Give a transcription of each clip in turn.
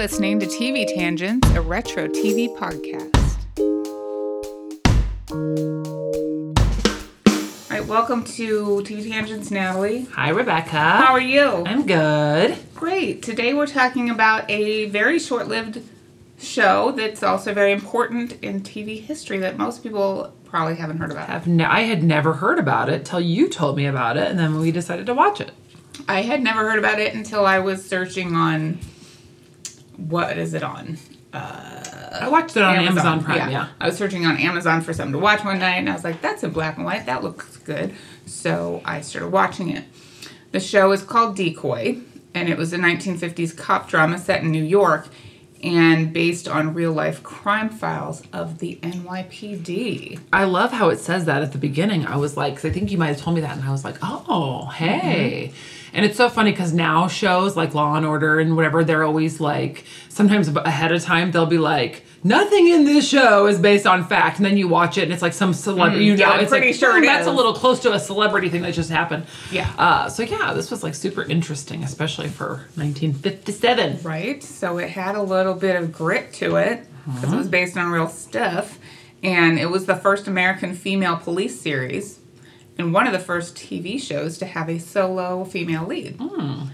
listening to TV Tangents, a retro TV podcast. All right, welcome to TV Tangents, Natalie. Hi, Rebecca. How are you? I'm good. Great. Today we're talking about a very short lived show that's also very important in TV history that most people probably haven't heard about. I've ne- I had never heard about it till you told me about it, and then we decided to watch it. I had never heard about it until I was searching on what is it on? Uh, I watched it on Amazon, Prime. Yeah. I was searching on Amazon for something to watch one night, and I was like, "That's in black and white. That looks good." So I started watching it. The show is called Decoy, and it was a 1950s cop drama set in New York, and based on real life crime files of the NYPD. I love how it says that at the beginning. I was like, 'cause I think you might have told me that, and I was like, oh, hey. And it's so funny because now shows like Law and Order and whatever, they're always like, sometimes ahead of time, they'll be like, nothing in this show is based on fact. And then you watch it and it's like some celebrity, you know, yeah, I'm it's pretty like, sure "Hmm, it that's a little close to a celebrity thing that just happened. Yeah. Uh, so yeah, this was like super interesting, especially for 1957. Right? So it had a little bit of grit to it because it was based on real stuff. And it was the first American female police series and one of the first TV shows to have a solo female lead. Hmm.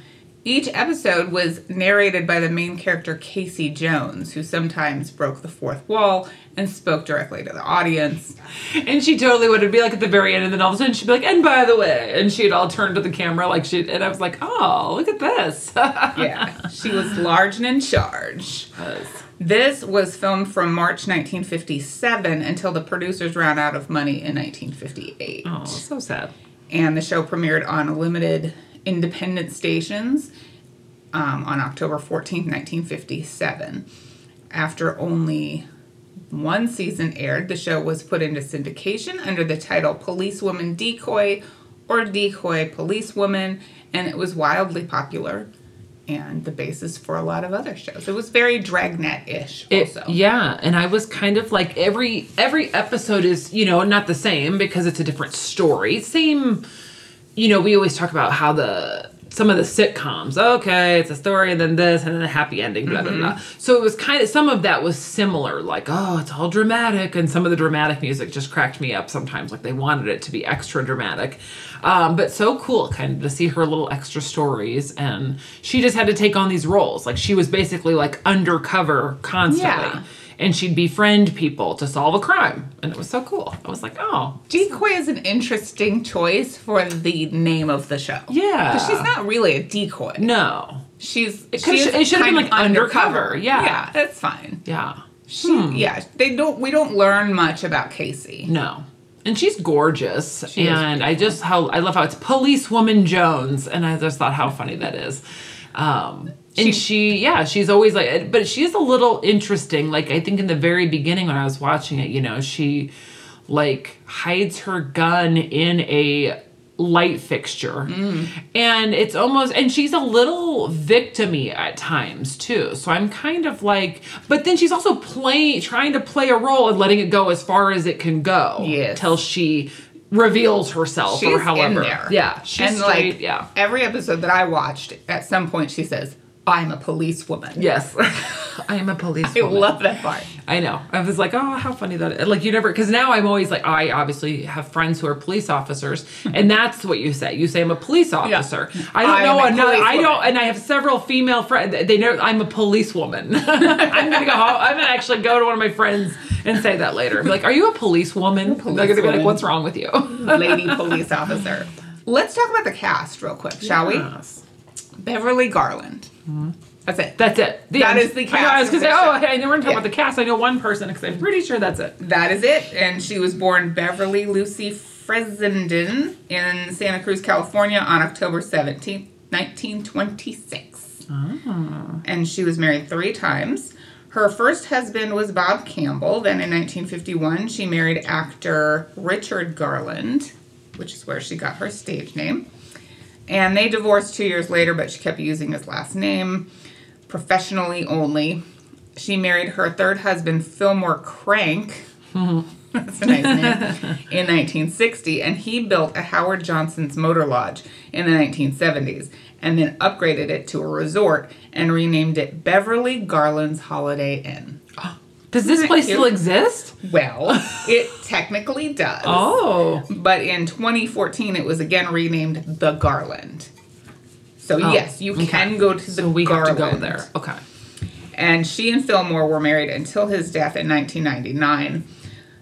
Each episode was narrated by the main character Casey Jones, who sometimes broke the fourth wall and spoke directly to the audience. And she totally would be like at the very end, and then all of a sudden she'd be like, "And by the way," and she'd all turn to the camera like she, and I was like, "Oh, look at this." Yeah, she was large and in charge. This was filmed from March 1957 until the producers ran out of money in 1958. oh, so sad. And the show premiered on limited independent stations um, on October 14th, 1957. After only one season aired, the show was put into syndication under the title Policewoman Decoy or Decoy Policewoman, and it was wildly popular and the basis for a lot of other shows. It was very dragnet-ish It, also. yeah, and I was kind of like every every episode is you know not the same because it's a different story. Same, you know, we always talk about how the some of the sitcoms. Okay, it's a story and then this and then a happy ending. Blah blah blah. So it was kind of some of that was similar. Like oh, it's all dramatic, and some of the dramatic music just cracked me up sometimes. Like they wanted it to be extra dramatic. Um, but so cool kind of to see her little extra stories and she just had to take on these roles like she was basically like undercover constantly Yeah. And she'd befriend people to solve a crime. And it was so cool. I was like oh. Decoy is an interesting choice for the name of the show. Yeah. Because she's not really a decoy. no. She's she it should've been, like, of undercover, yeah. Yeah, that's fine. yeah. She yeah, they don't we don't learn much about Casey. no. And she's gorgeous. She and i just how i love how it's policewoman jones. And i just thought how funny that is. Um and She- yeah, she's always like, but she's a little interesting. Like, I think in the very beginning when I was watching it, you know, she like hides her gun in a light fixture. Mm. And it's almost, and she's a little victimy at times too. So I'm kind of like, but then she's also playing, trying to play a role and letting it go as far as it can go. Yes. Till she reveals herself She's or however. in there. Yeah. She's and straight, like yeah. every episode that I watched, at some point she says, I'm a policewoman. Yes. I am a police I woman. love that part. I know. I was like, oh, how funny that is. Like, you never, because now I'm always like, I obviously have friends who are police officers, hmm. and that's what you say. You say, I'm a police officer. I don't I know another, I don't, and I have several female friends, they know I'm a policewoman. I'm going to go, home, I'm going to actually go to one of my friends and say that later. Be like, are you a policewoman? They're going to be like, what's wrong with you? Lady police officer. Let's talk about the cast real quick, shall we? Beverly Garland. Mm-hmm. That's it. That's it. The That is the I, know, I cast was going to say, oh, okay, I know we're going to talk Yeah. about the cast. I know one person because I'm pretty sure that's it. That is it. And she was born Beverly Lucy Fessenden in Santa Cruz, California on October 17th, 1926. Oh. Ah. And she was married three times. Her first husband was Bob Campbell. Then in 1951, she married actor Richard Garland, which is where she got her stage name. And they divorced two years later, but she kept using his last name professionally only. She married her third husband, Fillmore Crank. That's a nice name. in 1960, and he built a Howard Johnson's Motor Lodge in the 1970s, and then upgraded it to a resort and renamed it Beverly Garland's Holiday Inn. Does this place still exist? Well, it technically does. Oh. But in 2014, it was again renamed the Garland. So Oh, yes, you okay. can go to the So we Garland. have to go there. Okay. And she and Fillmore were married until his death in 1999.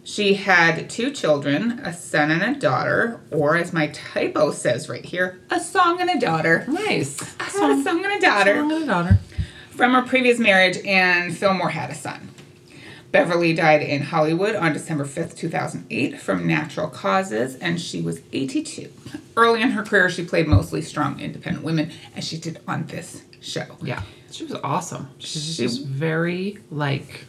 She had two children, a son and a daughter, or as my typo says right here, a song and a daughter. Nice. I had a song and a daughter A Song and a daughter. from her previous marriage, and Fillmore had a son. Beverly died in Hollywood on December 5th, 2008, from natural causes, and she was 82. Early in her career, she played mostly strong, independent women, as she did on this show. Yeah. She was awesome. She's She- just very like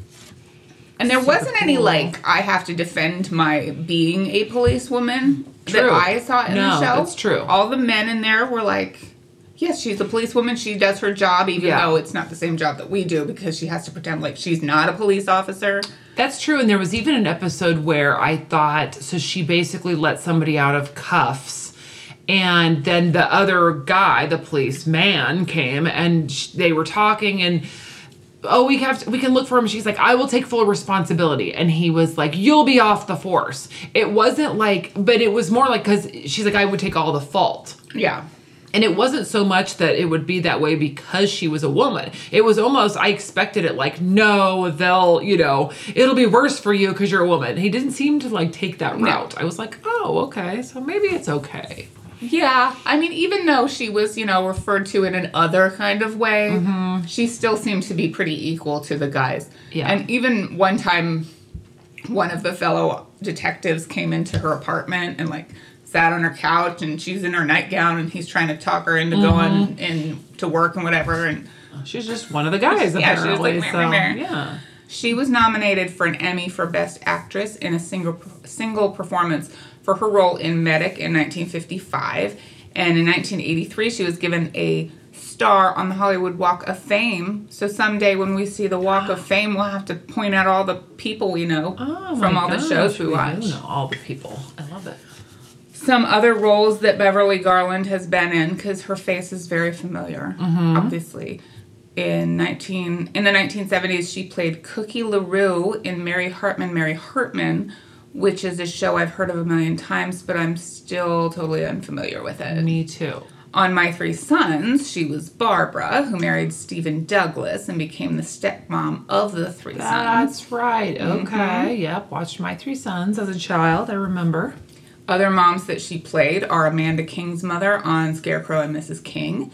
And there wasn't any, like, I have to defend my being a policewoman that I saw in No, the show. that's true. All the men in there were like, yes, she's a policewoman. She does her job, even Yeah. though it's not the same job that we do because she has to pretend like she's not a police officer. That's true. And there was even an episode where I thought so she basically let somebody out of cuffs. And then the other guy, the police man, came and sh- they were talking and oh we have to, we can look for him she's like i will take full responsibility and he was like you'll be off the force it wasn't like but it was more like because she's like i would take all the fault Yeah. And it wasn't so much that it would be that way because she was a woman. It was almost, I expected it like, no, they'll, you know, it'll be worse for you because you're a woman. He didn't seem to like take that No. route. I was like, oh, okay, so maybe it's okay. Yeah, I mean, even though she was, you know, referred to in an other kind of way, mm-hmm. she still seemed to be pretty equal to the guys. Yeah. And even one time, one of the fellow detectives came into her apartment and, like, sat on her couch and she's in her nightgown and he's trying to talk her into going mm-hmm. in to work and whatever. And She's just one of the guys, Yeah, she was like, so, yeah. She was nominated for an Emmy for Best Actress in a single single performance for her role in Medic in 1955, and in 1983 she was given a star on the Hollywood Walk of Fame. So someday when we see the Walk of Fame, we'll have to point out all the people we know Oh, from all the shows we do watch. know all the people. I love it. Some other roles that Beverly Garland has been in, because her face is very familiar, mm-hmm. obviously. In nineteen in the nineteen seventies, she played Cookie LaRue in Mary Hartman, Mary Hartman, which is a show I've heard of a million times, but I'm still totally unfamiliar with it. Me too. On My Three Sons, she was Barbara, who married Stephen Douglas and became the stepmom of the three sons. That's right. Mm-hmm. Okay. Yep. Watched My Three Sons as a child. I remember. Other moms that she played are Amanda King's mother on Scarecrow and Mrs. King,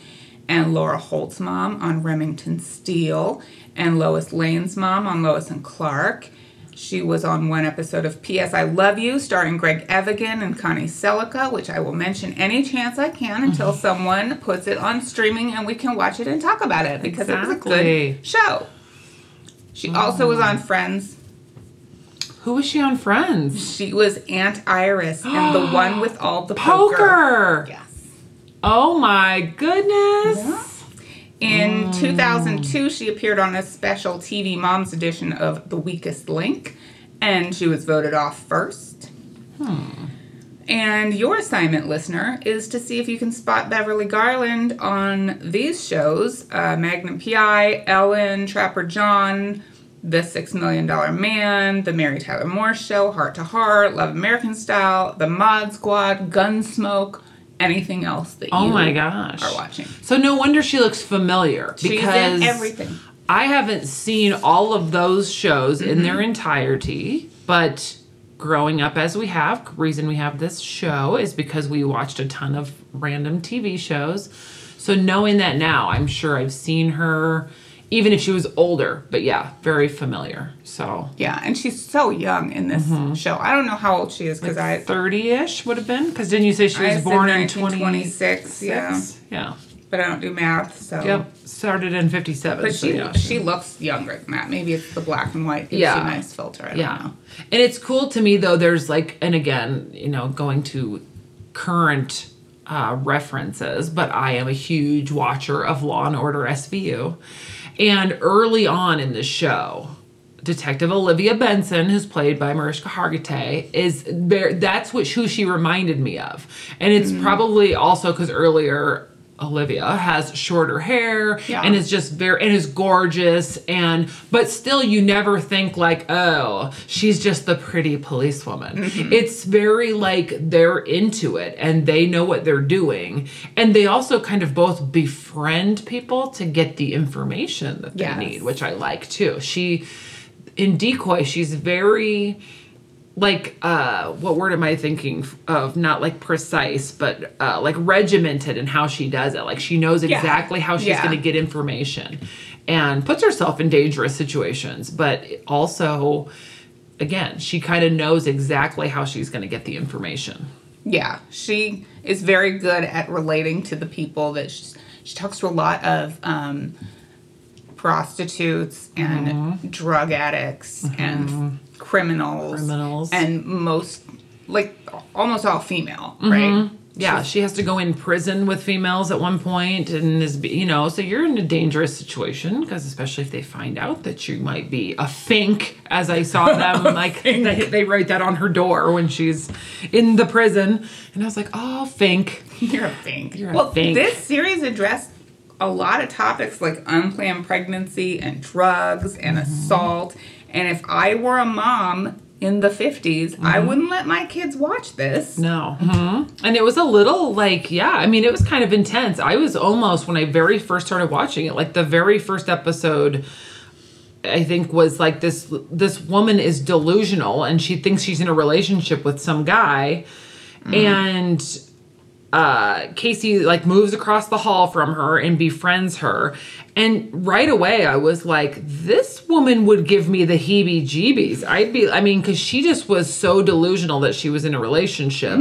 and Laura Holt's mom on Remington Steele, and Lois Lane's mom on Lois and Clark. She was on one episode of P.S. I Love You, starring Greg Evigan and Connie Sellecca, which I will mention any chance I can until someone puts it on streaming and we can watch it and talk about it because it was a Exactly. good show. She also was on Friends. Who was she on Friends? She was Aunt Iris and the one with all the poker. Poker. Yes. Oh my goodness. In 2002, she appeared on a special TV Moms edition of The Weakest Link, and she was voted off first. Hmm. And your assignment, listener, is to see if you can spot Beverly Garland on these shows uh, Magnum PI, Ellen, Trapper John, The Six Million Dollar Man, The Mary Tyler Moore Show, Heart to Heart, Love American Style, The Mod Squad, Gunsmoke, anything else that Oh you my gosh. are watching. So no wonder she looks familiar She's because in everything. I haven't seen all of those shows in Mm-hmm. their entirety, but growing up as we have, reason we have this show is because we watched a ton of random TV shows. So knowing that now, I'm sure I've seen her even if she was older, but yeah, very familiar. So Yeah, and she's so young in this Mm-hmm. show. I don't know how old she is because I 30-ish would have been because didn't you say she was born in 26? 1926. Yeah, Yeah. but I don't do math, so. Yep. Started in 57. But so she yeah. she looks younger than that. Maybe it's the black and white gives Yeah. you a nice filter. I don't Yeah. know. And it's cool to me though, there's like, and again, you know, going to current uh, references, but I am a huge watcher of Law and Order SVU. And early on in the show, Detective Olivia Benson, who's played by Mariska Hargitay, is very, that's what who she reminded me of, and it's mm. probably also because earlier Olivia has shorter hair Yeah. and is just very and is gorgeous and but still you never think like oh she's just the pretty policewoman. Mm-hmm. It's very like they're into it and they know what they're doing and they also kind of both befriend people to get the information that they Yes. need, which I like too. She in decoy she's very like uh what word am i thinking of? Not like precise but uh like regimented in how she does it. Like she knows Yeah. exactly how she's Yeah. going to get information and puts herself in dangerous situations. But also again she kind of knows exactly how she's going to get the information. Yeah, she is very good at relating to the people that she, she talks to a lot of um, prostitutes and drug addicts and criminals, Criminals. and most like almost all female, right? yeah she has to go in prison with females at one point and is you know so you're in a dangerous situation because especially if they find out that you might be a fink as i saw them like they, they write that on her door when she's in the prison and i was like oh fink You're a fink. You're a well, fink. this series addressed a lot of topics like unplanned pregnancy and drugs and Mm-hmm. assault. And if I were a mom in the 50s, I Mm-hmm. wouldn't let my kids watch this. No. And it was a little like, yeah, I mean, it was kind of intense. I was almost, when I very first started watching it, like the very first episode, I think was like this this woman is delusional and she thinks she's in a relationship with some guy and uh Casey like moves across the hall from her and befriends her. And right away I was like this woman would give me the heebie jeebies I'd be I mean cuz she just was so delusional that she was in a relationship.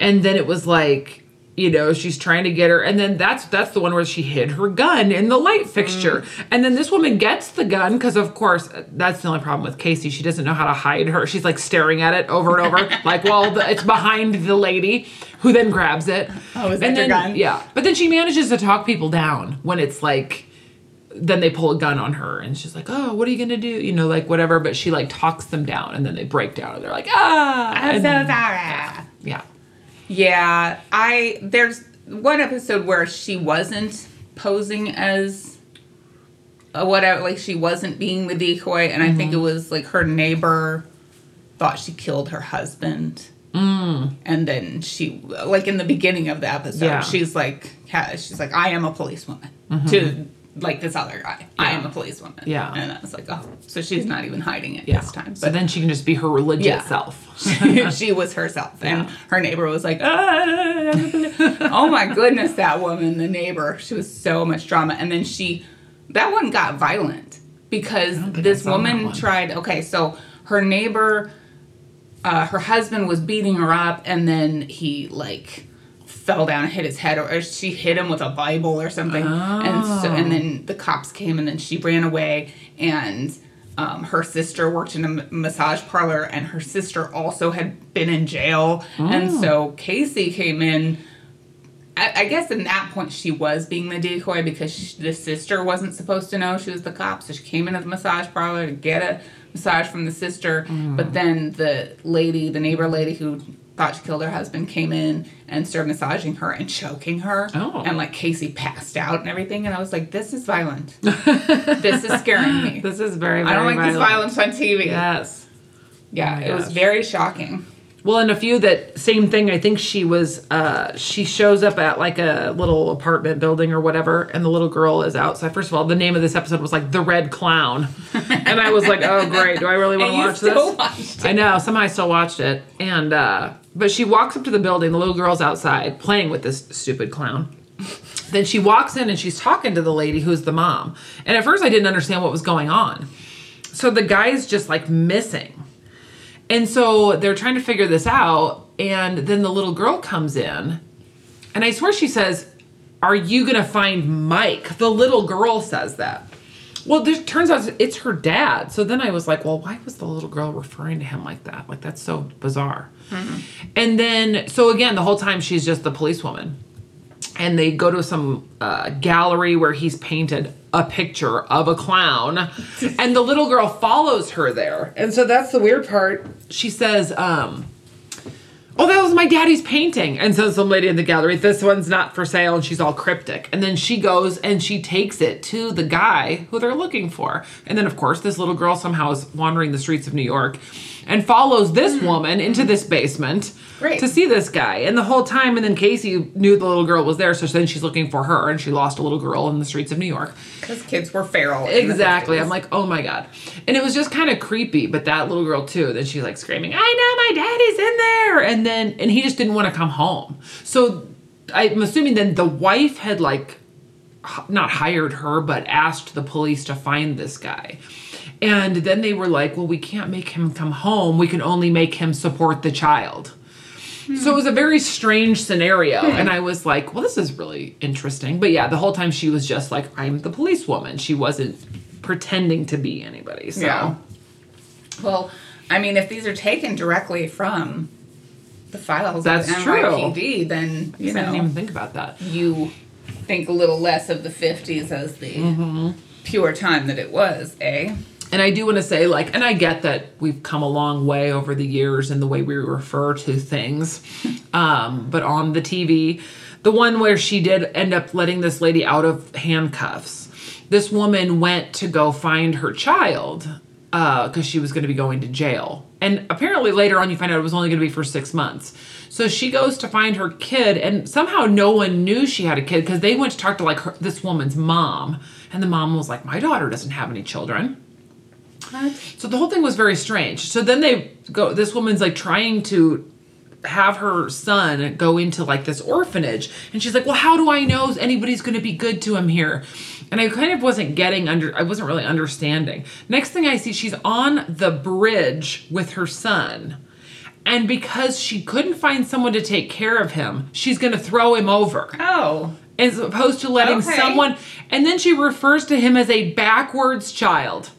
And then it was like you know she's trying to get her and then that's that's the one where she hid her gun in the light fixture. And then this woman gets the gun because of course that's the only problem with casey. She doesn't know how to hide her. She's like staring at it over and over like well the, it's behind the lady who then grabs it. Oh, is that and your then, gun? yeah. But then she manages to talk people down when it's like then they pull a gun on her and she's like oh what are you gonna do? You know like whatever. But she like talks them down and then they break down and they're like ah! I'm so sorry. yeah. Yeah, I there's one episode where she wasn't posing as a whatever, like she wasn't being the decoy, and I think it was like her neighbor thought she killed her husband. Mm. And then she, like in the beginning of the episode, Yeah. she's like, she's like, I am a policewoman to like this other guy. I am a policewoman. Yeah. and I was like, oh, so she's not even hiding it yeah this time. so then she can just be her religious Yeah. self she was herself, and her neighbor was like, "Ah." "Oh my goodness, that woman, the neighbor, she was so much drama." And then she, that one got violent because this woman tried. Okay, so her neighbor, uh, her husband was beating her up, and then he like fell down and hit his head, or, or she hit him with a Bible or something, and so and then the cops came, and then she ran away, and. Um, her sister worked in a m- massage parlor, and her sister also had been in jail. And so Casey came in. I, I guess in that point she was being the decoy because sh the sister wasn't supposed to know she was the cop. So she came into the massage parlor to get a massage from the sister. But then the lady, the neighbor lady who thought she killed her husband, came in and started massaging her and choking her. Oh. And like Casey passed out and everything. And I was like, this is violent. this is scaring me. this is very, very I don't like violent. this violence on TV. yes Yeah, Oh it was very shocking. Well, and a few that same thing. I think she was. uh She shows up at like a little apartment building or whatever, and the little girl is outside. First of all, the name of this episode was like "The Red Clown," and I was like, "Oh, great! Do I really want to watch this?" I know. Somehow I still watched it, and uh but she walks up to the building. The little girl's outside playing with this stupid clown. Then she walks in and she's talking to the lady who's the mom. And at first, I didn't understand what was going on. So the guy's just like missing. And so they're trying to figure this out. And then the little girl comes in. And I swear she says, Are you going to find Mike? The little girl says that. Well, it turns out it's her dad. So then I was like, Well, why was the little girl referring to him like that? Like, that's so bizarre. And then, so again, the whole time she's just the policewoman. and they go to some uh, gallery where he's painted a picture of a clown and the little girl follows her there and so that's the weird part she says um oh that was my daddy's painting. And so some lady in the gallery this one's not for sale and she's all cryptic. And then she goes and she takes it to the guy who they're looking for. And then of course this little girl somehow is wandering the streets of new york and follows this woman into this basement Great. to see this guy. And the whole time, and then Casey knew the little girl was there, so then she's looking for her, and she lost a little girl in the streets of New York. Because kids were feral. Exactly. I'm like, oh my god. And it was just kind of creepy, but that little girl too. Then she's like screaming, I know my daddy's in there. And then, and he just didn't want to come home. So I'm assuming then the wife had like, not hired her, but asked the police to find this guy. And then they were like, well, we can't make him come home. We can only make him support the child. So it was a very strange scenario. And I was like, well, this is really interesting. But yeah, the whole time she was just like, I'm the policewoman. She wasn't pretending to be anybody. So Yeah. Well, I mean, if these are taken directly from the files That's of true. NYPD, then you I didn't even think about that. you think a little less of the 50s as the Mm-hmm. pure time that it was, eh? And I do want to say, like, and I get that we've come a long way over the years in the way we refer to things. Um, but on the TV, the one where she did end up letting this lady out of handcuffs, this woman went to go find her child because she was going to be going to jail. And apparently later on, you find out it was only going to be for six months. So she goes to find her kid, and somehow no one knew she had a kid because they went to talk to like her, this woman's mom, and the mom was like, "My daughter doesn't have any children." So the whole thing was very strange. So then they go. This woman's like trying to have her son go into like this orphanage, and she's like, "Well, how do I know anybody's going to be good to him here?" And I kind of wasn't getting under. I wasn't really understanding. Next thing I see, she's on the bridge with her son. And because she couldn't find someone to take care of him, she's going to throw him over Oh. as opposed to letting Okay. someone. And then she refers to him as a backwards child.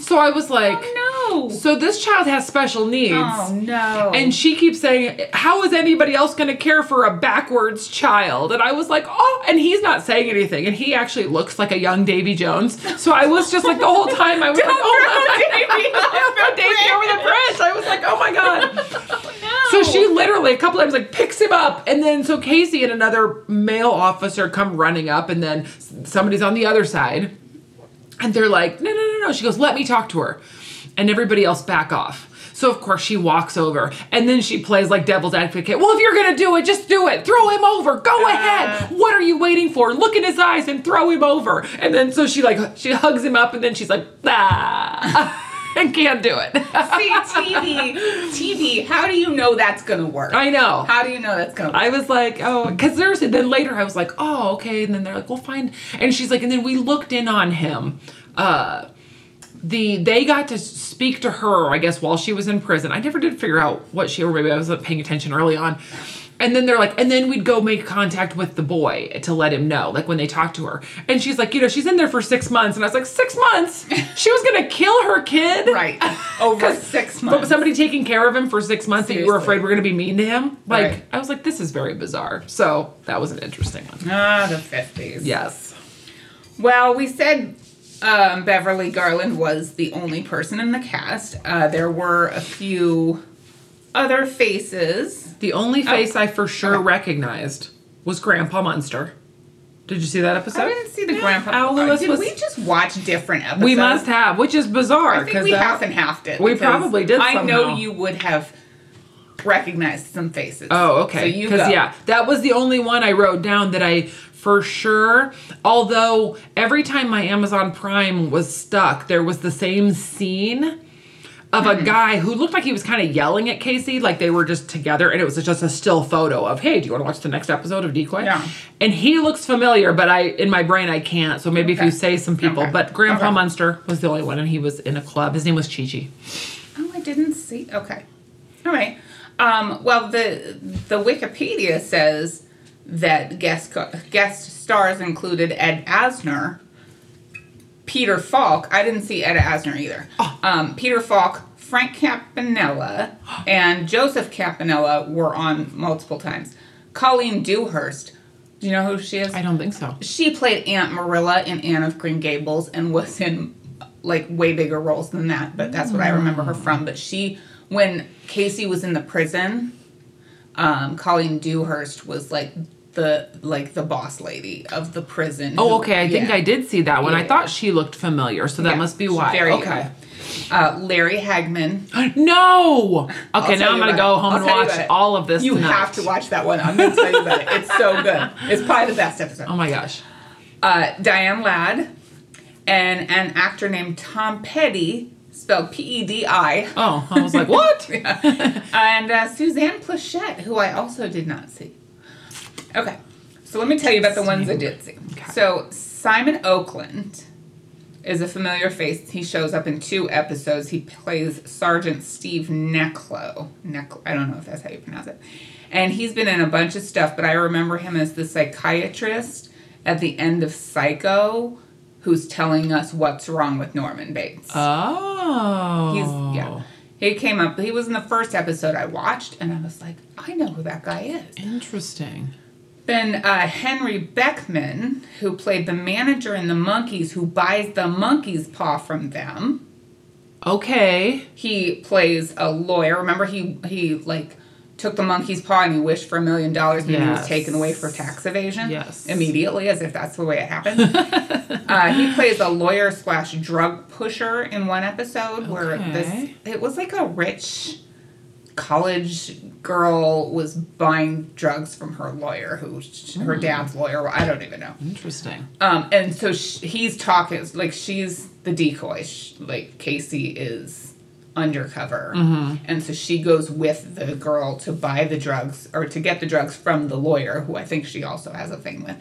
So I was like, Oh, no. so this child has special needs. Oh, no. And she keeps saying, How is anybody else going to care for a backwards child? And I was like, Oh, and he's not saying anything. And he actually looks like a young Davy Jones. So I was just like, the whole time, I was like, Oh, my Davy Don't Davy over the bridge. I was like, Oh my God. So she literally a couple times like picks him up, and then so Casey and another male officer come running up, and then somebody's on the other side, and they're like, no, no, no, no. She goes, let me talk to her, and everybody else back off. So of course she walks over, and then she plays like devil's advocate. Well, if you're gonna do it, just do it. Throw him over. Go ahead. What are you waiting for? Look in his eyes and throw him over. And then so she like she hugs him up, and then she's like, ah, and can't do it. See, TV, TV, how do you know that's going to work? I know. How do you know that's going to work? I was like, oh, because there's, then later I was like, oh, okay. And then they're like, we'll find, and she's like, and then we looked in on him. Uh, the they got to speak to her, I guess, while she was in prison. I never did figure out what she, or maybe I wasn't paying attention early on. And then they're like, and then we'd go make contact with the boy to let him know, like when they talked to her. And she's like, you know, she's in there for six months. And I was like, six months? She was gonna kill her kid? right. Over six months. But somebody taking care of him for six months that you were Seriously. afraid were going to be mean to him. Like Right. I was like, this is very bizarre. So that was an interesting one. Ah, the 50s. Yes. Well, we said um, Beverly Garland was the only person in the cast. Uh, there were a few other faces. The only oh. face I for sure Okay. recognized was Grandpa Munster. Did you see that episode? I didn't see the grandpa. Al Lewis Did was- we just watch different episodes? we must have, which is bizarre. I think we that- half and it. We probably did I know you would have recognized some faces. Oh, okay. So you Because yeah, that was the only one I wrote down that I for sure. Although every time my Amazon Prime was stuck, there was the same scene of a guy who looked like he was kind of yelling at Casey, like they were just together, and it was just a still photo of, "Hey, do you want to watch the next episode of Decoy?" Yeah. And he looks familiar, but I in my brain I can't. So maybe if you say some people, Okay. but Grandpa Okay. Munster was the only one, and he was in a club. His name was Chi Chi. Oh, I didn't see. Okay. All right. Um, well, the the Wikipedia says that guest co- guest stars included Ed Asner, Peter Falk. I didn't see Ed Asner either. Oh. Um, Peter Falk, Frank Campanella, and Joseph Campanella were on multiple times. Colleen Dewhurst Do you know who she is? I don't think so. she played Aunt Marilla in Anne of Green Gables and was in like way bigger roles than that, but that's what I remember her from. But she, when Casey was in the prison, um, Colleen Dewhurst was like the like the boss lady of the prison. Oh, okay. I think. I did see that one. I thought she looked familiar, so that Yeah, must be why. very okay. young. Uh, Larry Hagman. No. Okay, now I'm gonna go it. home I'll and watch all of this. You tonight. have to watch that one. I'm going to tell you about it. It's so good. It's probably the best episode. Oh my gosh. uh, Diane Ladd and an actor named Tom Petty, spelled P E D I, Oh, I was like, what? and uh, Suzanne Pleshette, who I also did not see. Okay, so let me tell you about the ones I did see. Okay. So Simon Oakland is a familiar face. He shows up in two episodes. He plays Sergeant Steve Necklo. Neck, I don't know if that's how you pronounce it. And he's been in a bunch of stuff, but I remember him as the psychiatrist at the end of Psycho who's telling us what's wrong with Norman Bates. Oh. He's yeah. He came up. He was in the first episode I watched, and I was like, I know who that guy is. Interesting. Then uh, Henry Beckman, who played the manager in the Monkees, who buys the monkey's paw from them. Okay. He plays a lawyer. Remember, he he like took the monkey's paw and he wished for a million dollars, and he was taken away for tax evasion. Yes. immediately, as if that's the way it happened. uh, he plays a lawyer slash drug pusher in one episode where this it was like a rich college girl was buying drugs from her lawyer, who her Hmm. dad's lawyer. I don't even know. Interesting. Um, and so sh he's talking like she's the decoy. Sh like Casey is undercover, and so she goes with the girl to buy the drugs or to get the drugs from the lawyer, who I think she also has a thing with,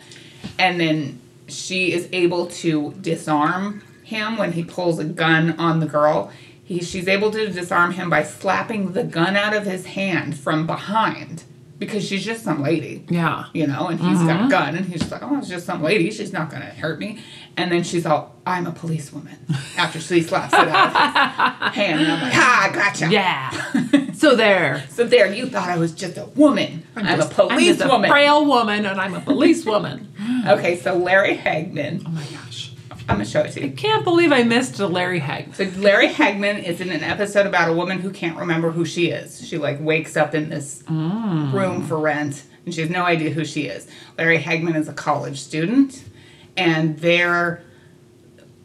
and then she is able to disarm him when he pulls a gun on the girl. He she's able to disarm him by slapping the gun out of his hand from behind because she's just some lady Yeah. you know, and he's got a mm-hmm. gun, and he's just like, oh, it's just some lady, she's not gonna hurt me. And then she's all, I'm a policewoman, after she slaps it out of his hand, and I'm like, ha, gotcha. Yeah. so there. So there, you thought I was just a woman. I'm, a just- I'm just a frail woman, and I'm a policewoman. okay, so Larry Hagman, oh my gosh. I'm gonna show it to you. I can't believe I missed Larry Hagman. So Larry Hagman is in an episode about a woman who can't remember who she is. She like wakes up in this mm. room for rent and she has no idea who she is. Larry Hagman is a college student and they're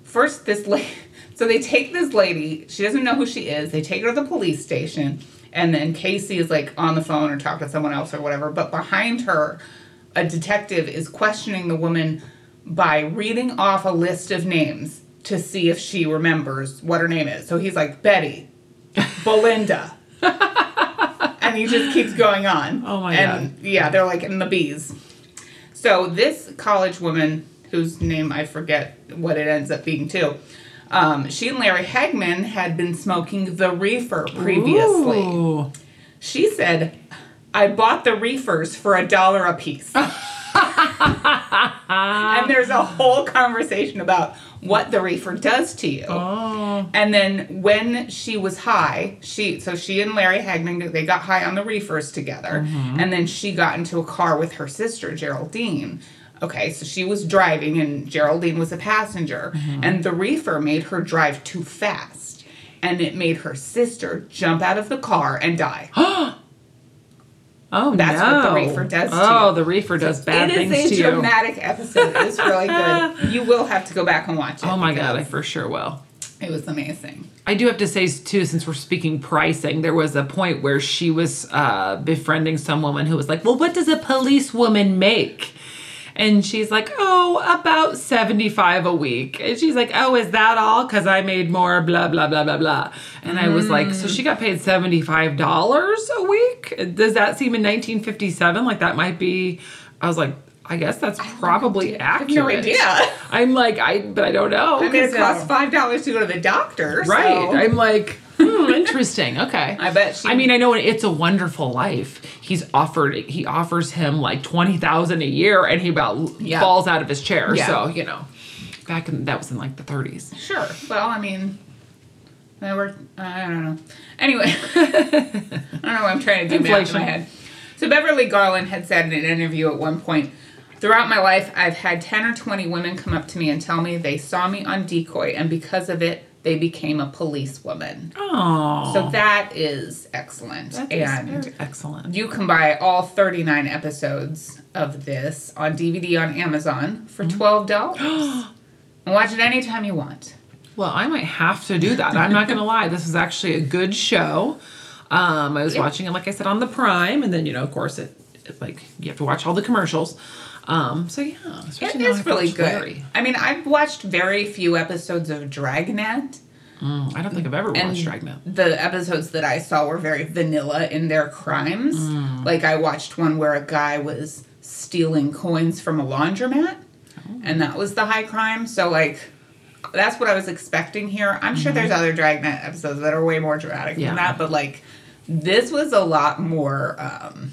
first this lady so they take this lady, she doesn't know who she is. They take her to the police station and then Casey is like on the phone or talking to someone else or whatever, but behind her a detective is questioning the woman by reading off a list of names to see if she remembers what her name is. So he's like, Betty, Belinda. and he just keeps going on. Oh my and, Yeah, they're like in the bees. So this college woman, whose name I forget what it ends up being too, um, she and Larry Hagman had been smoking the reefer previously. Ooh. She said, I bought the reefers for a dollar a piece. and there's a whole conversation about what the reefer does to you. Oh. And then when she was high, she so she and Larry Hagman they got high on the reefers together, mm-hmm. and then she got into a car with her sister Geraldine. Okay, so she was driving and Geraldine was a passenger, mm-hmm. and the reefer made her drive too fast, and it made her sister jump out of the car and die. Oh That's no. what the reefer does to Oh, you. the reefer does bad it things is to a you. dramatic episode. It's really good. You will have to go back and watch it. Oh my god, I for sure will. it was amazing. I do have to say too, since we're speaking pricing, there was a point where she was uh, befriending some woman who was like, "Well, what does a police woman make?" And she's like, "Oh, about seventy-five a week." And she's like, "Oh, is that all? Because I made more." Blah blah blah blah blah. And I was like, "So she got paid seventy-five dollars a week? Does that seem in nineteen fifty-seven like that might be?" I was like. I guess that's probably I have accurate. no idea. I'm like, I, but I don't know. I mean, it 'cause, costs five dollars to go to the doctor. Right. so- I'm like, hmm, interesting. Okay. I bet she- I mean, I know in It's a Wonderful Life, he's offered, he offers him like 20000 a year and he about Yeah. falls out of his chair. Yeah. So, you know, back in, that was in like the 30s. Sure. Well, I mean, they were. I don't know. Anyway, I don't know what I'm trying to do math in Inflation. my head. So Beverly Garland had said in an interview at one point, Throughout my life, I've had 10 or 20 women come up to me and tell me they saw me on decoy, and because of it, they became a policewoman. Oh, So that is excellent. that is and very excellent. you can buy all 39 episodes of this on DVD on Amazon for $12. and watch it anytime you want. Well, I might have to do that. I'm not gonna lie. This is actually a good show. Um, I was watching it, like I said, on the Prime, and then you know, of course, it, it like you have to watch all the commercials. Um, so yeah, It now is I've really good. Larry. I mean, I've watched very few episodes of Dragnet. Mm, I don't think I've ever And watched Dragnet. the episodes that I saw were very vanilla in their crimes. Mm. Like I watched one where a guy was stealing coins from a laundromat, Oh. and that was the high crime. So like, that's what I was expecting here. I'm sure there's other Dragnet episodes that are way more dramatic Mm-hmm. Yeah. than that, but like, this was a lot more um,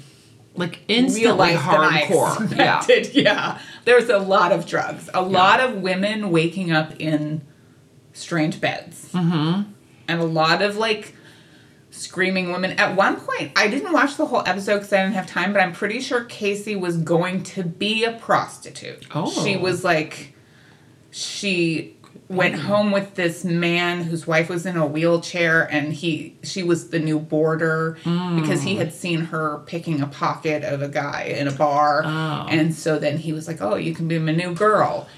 Like instantly life than I hardcore. Yeah. Yeah, there's a lot of drugs, a lot of women waking up in strange beds, mm-hmm. and a lot of like screaming women. At one point, I didn't watch the whole episode because I didn't have time, but I'm pretty sure Casey was going to be a prostitute. Oh. she was like, she went home with this man whose wife was in a wheelchair and he she was the new boarder because he had seen her picking a pocket of a guy in a bar Oh. and so then he was like oh you can be my new girl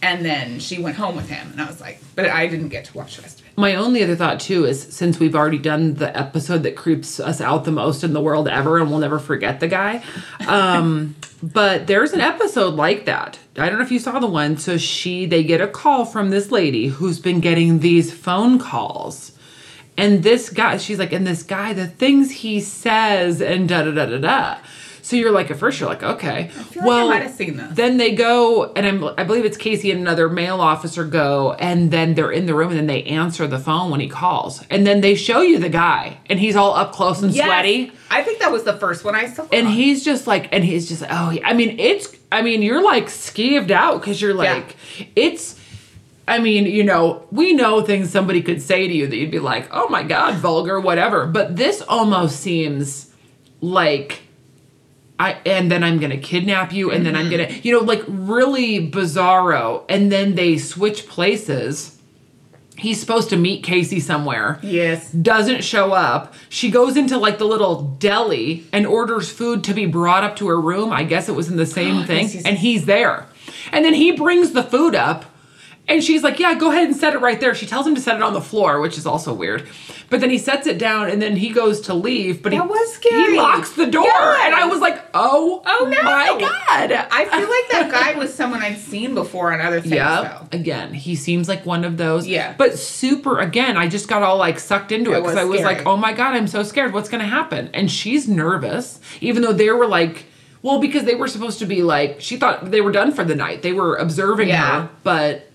and then she went home with him and i was like but i didn't get to watch the rest of it My only other thought too is since we've already done the episode that creeps us out the most in the world ever, and we'll never forget the guy. Um, but there's an episode like that. I don't know if you saw the one. So she, they get a call from this lady who's been getting these phone calls. And this guy, she's like, and this guy, the things he says, and da da da da da. So you're like, at first you're like, okay. feel like I might have seen this. Then they go, and I'm, I believe it's Casey and another male officer go, and then they're in the room, and then they answer the phone when he calls, and then they show you the guy, and he's all up close and sweaty, i think that was the first one i saw and he's just like, and he's just, oh, I mean, it's, I mean, you're like skeeved out because you're Yeah. like, it's. I mean, you know, we know things somebody could say to you that you'd be like, oh my God, vulgar, whatever. But this almost seems like I and then I'm gonna kidnap you, and then I'm gonna, you know, like really bizarro. And then they switch places. He's supposed to meet Casey somewhere. yes Doesn't show up. She goes into like the little deli and orders food to be brought up to her room. I guess it was in the same thing. And he's there. And then he brings the food up. And she's like, Yeah, go ahead and set it right there. She tells him to set it on the floor, which is also weird. But then he sets it down and then he goes to leave. But he, was scary. he locks the door. And I was like, Oh, Oh, no. my God. i feel like that guy was someone i'd seen before on other things Yeah. Again, he seems like one of those. Yeah. But super, again, I just got all like sucked into it It because I was like, oh my God, I'm so scared. What's going to happen? And she's nervous, even though they were like, well, because they were supposed to be like, she thought they were done for the night. They were observing Yeah. her. But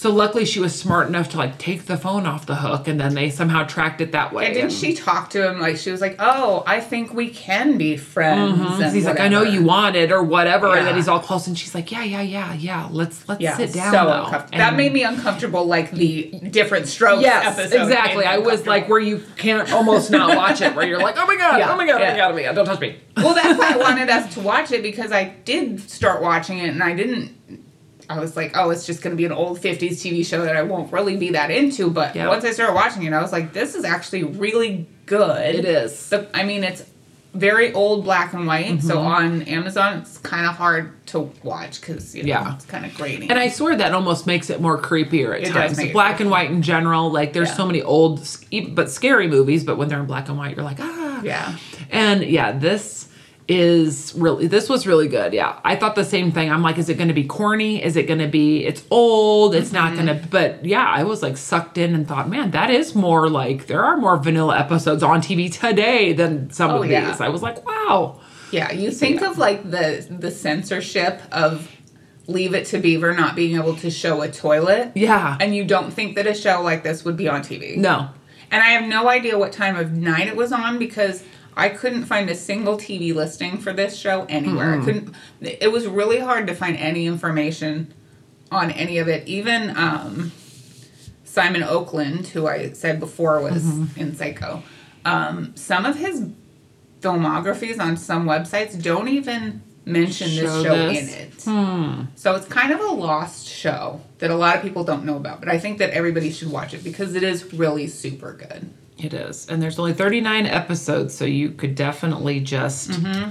so luckily she was smart enough to like take the phone off the hook and then they somehow tracked it that way. And didn't she talk to him like she was like, "Oh, I think we can be friends." Mm-hmm. and Because he's like, I know you want it or whatever, and then he's all close, and she's like, yeah, yeah, yeah, yeah. Let's let's Yeah, sit down so uncomfortable. That made me uncomfortable. Like the Diff'rent Strokes. Yes, exactly. I was like where you can't almost not watch it, where you're like, oh my god, Yeah, oh my god, oh yeah. my god, oh my god, don't touch me. well, that's why I wanted us to watch it because I did start watching it and I didn't. I was like, oh, it's just going to be an old 50s TV show that I won't really be that into. But Yeah. once I started watching it, I was like, this is actually really good. It is. The, I mean, it's very old black and white. So Mm-hmm. on Amazon, it's kind of hard to watch because, you know, Yeah. it's kind of grainy. And I swear that almost makes it more creepier at It times. Black and white in general, like there's Yeah. so many old but scary movies, but when they're in black and white, you're like, ah. yeah. And yeah, this is really this was really good. Yeah. I thought the same thing. I'm like, is it gonna be corny? Is it gonna be it's old? It's not Mm-hmm. gonna but yeah, I was like sucked in and thought, man, that is more like there are more vanilla episodes on TV today than some Oh, of these. I was like, wow. Yeah, you think of like the the censorship of Leave It to Beaver not being able to show a toilet. Yeah. And you don't think that a show like this would be on TV. no. And I have no idea what time of night it was on because I couldn't find a single TV listing for this show anywhere. I couldn't it was really hard to find any information on any of it. Even um Simon Oakland, who I said before was in Psycho, um, some of his filmographies on some websites don't even mention this Show show this? in it. So it's kind of a lost show that a lot of people don't know about, but I think that everybody should watch it because it is really super good. It is. And there's only 39 episodes, so you could definitely just Mm-hmm.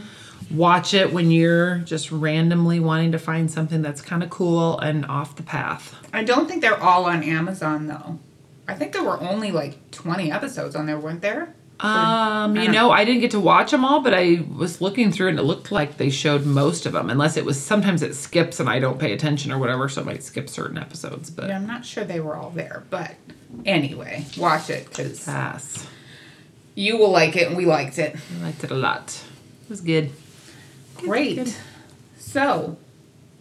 watch it when you're just randomly wanting to find something that's kind of cool and off the path. I don't think they're all on Amazon though. I think there were only like 20 episodes on there, weren't there? Um, you know, I didn't get to watch them all, but I was looking through and it looked like they showed most of them, unless it was sometimes it skips and I don't pay attention or whatever, so it might skip certain episodes. But Yeah, I'm not sure they were all there, but anyway, watch it because pass. you will like it and we liked it. I liked it a lot. It was good. Great. So,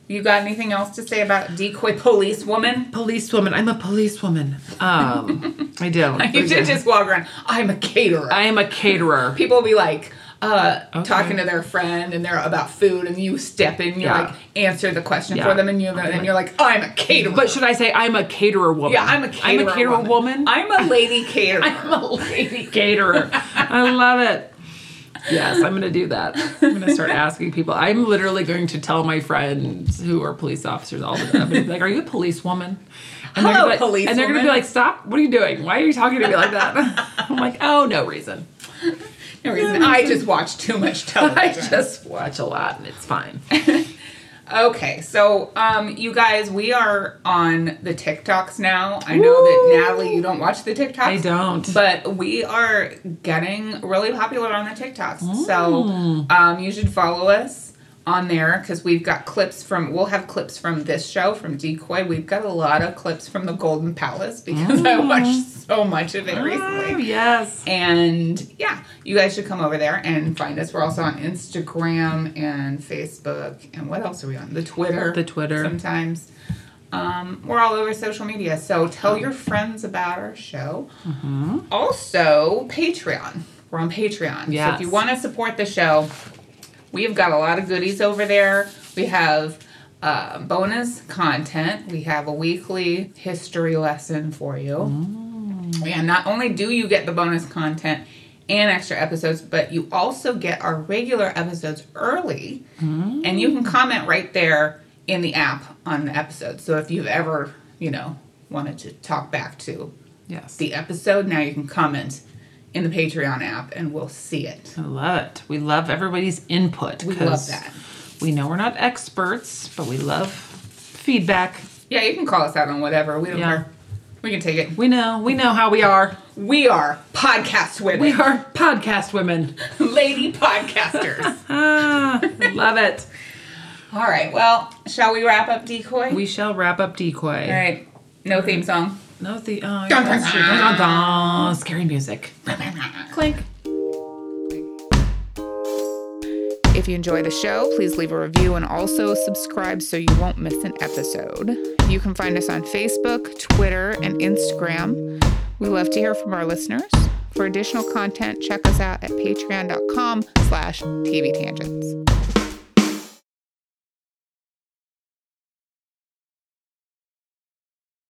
you got anything else to say about decoy police woman? Policewoman. I'm a policewoman. Um, I don't. You should just walk around. I'm a caterer. I am a caterer. People will be like, uh, Okay. talking to their friend and they're about food, and you step in, you Yeah. like answer the question Yeah. for them, and you and you're like, I'm a caterer. But should I say I'm a caterer woman? yeah, I'm a caterer. I'm a caterer woman. I'm a lady caterer. I'm a lady caterer. I love it. Yes, I'm gonna do that. I'm gonna start asking people. I'm literally going to tell my friends who are police officers all the time. I'm be like, "Are you a policewoman?" And they're Hello, gonna be And they're gonna be like, "Stop! What are you doing? Why are you talking to me like that?" I'm like, "Oh, no reason. No reason. I just watch too much television. I just watch a lot, and it's fine." Okay, so um, you guys, we are on the TikToks now. I know that Natalie, you don't watch the TikToks. I don't. But we are getting really popular on the TikToks. So Mm. um, you should follow us on there because we've got clips from, we'll have clips from this show, from Decoy. We've got a lot of clips from the Golden Palace because I watched so much of it Oh, recently. yes. And yeah, you guys should come over there and find us. We're also on Instagram and Facebook. And what else are we on? The Twitter. The Twitter. Sometimes. Um, we're all over social media. So tell your friends about our show. Mm-hmm. Also, Patreon. We're on Patreon. So if you want to support the show, we've got a lot of goodies over there. We have uh, bonus content. We have a weekly history lesson for you. Mm. And not only do you get the bonus content and extra episodes, but you also get our regular episodes early. And you can comment right there in the app on the episode. So if you've ever, you know, wanted to talk back to Yes. the episode, now you can comment in the Patreon app and we'll see it. I love it. We love everybody's input. We love that. We know we're not experts, but we love feedback. Yeah, you can call us out on whatever. We don't Yeah. care. We can take it. We know. We know how we are. We are podcast women. We are podcast women. lady podcasters. Ah, love it. All right. Well, shall we wrap up decoy? We shall wrap up decoy. All right. No theme song. No, the oh, Dun, dun, dun. Dun, dun, dun. scary music. Clink. If you enjoy the show, please leave a review and also subscribe so you won't miss an episode. You can find us on Facebook, Twitter, and Instagram. We love to hear from our listeners. For additional content, check us out at patreon.com slash TV Tangents.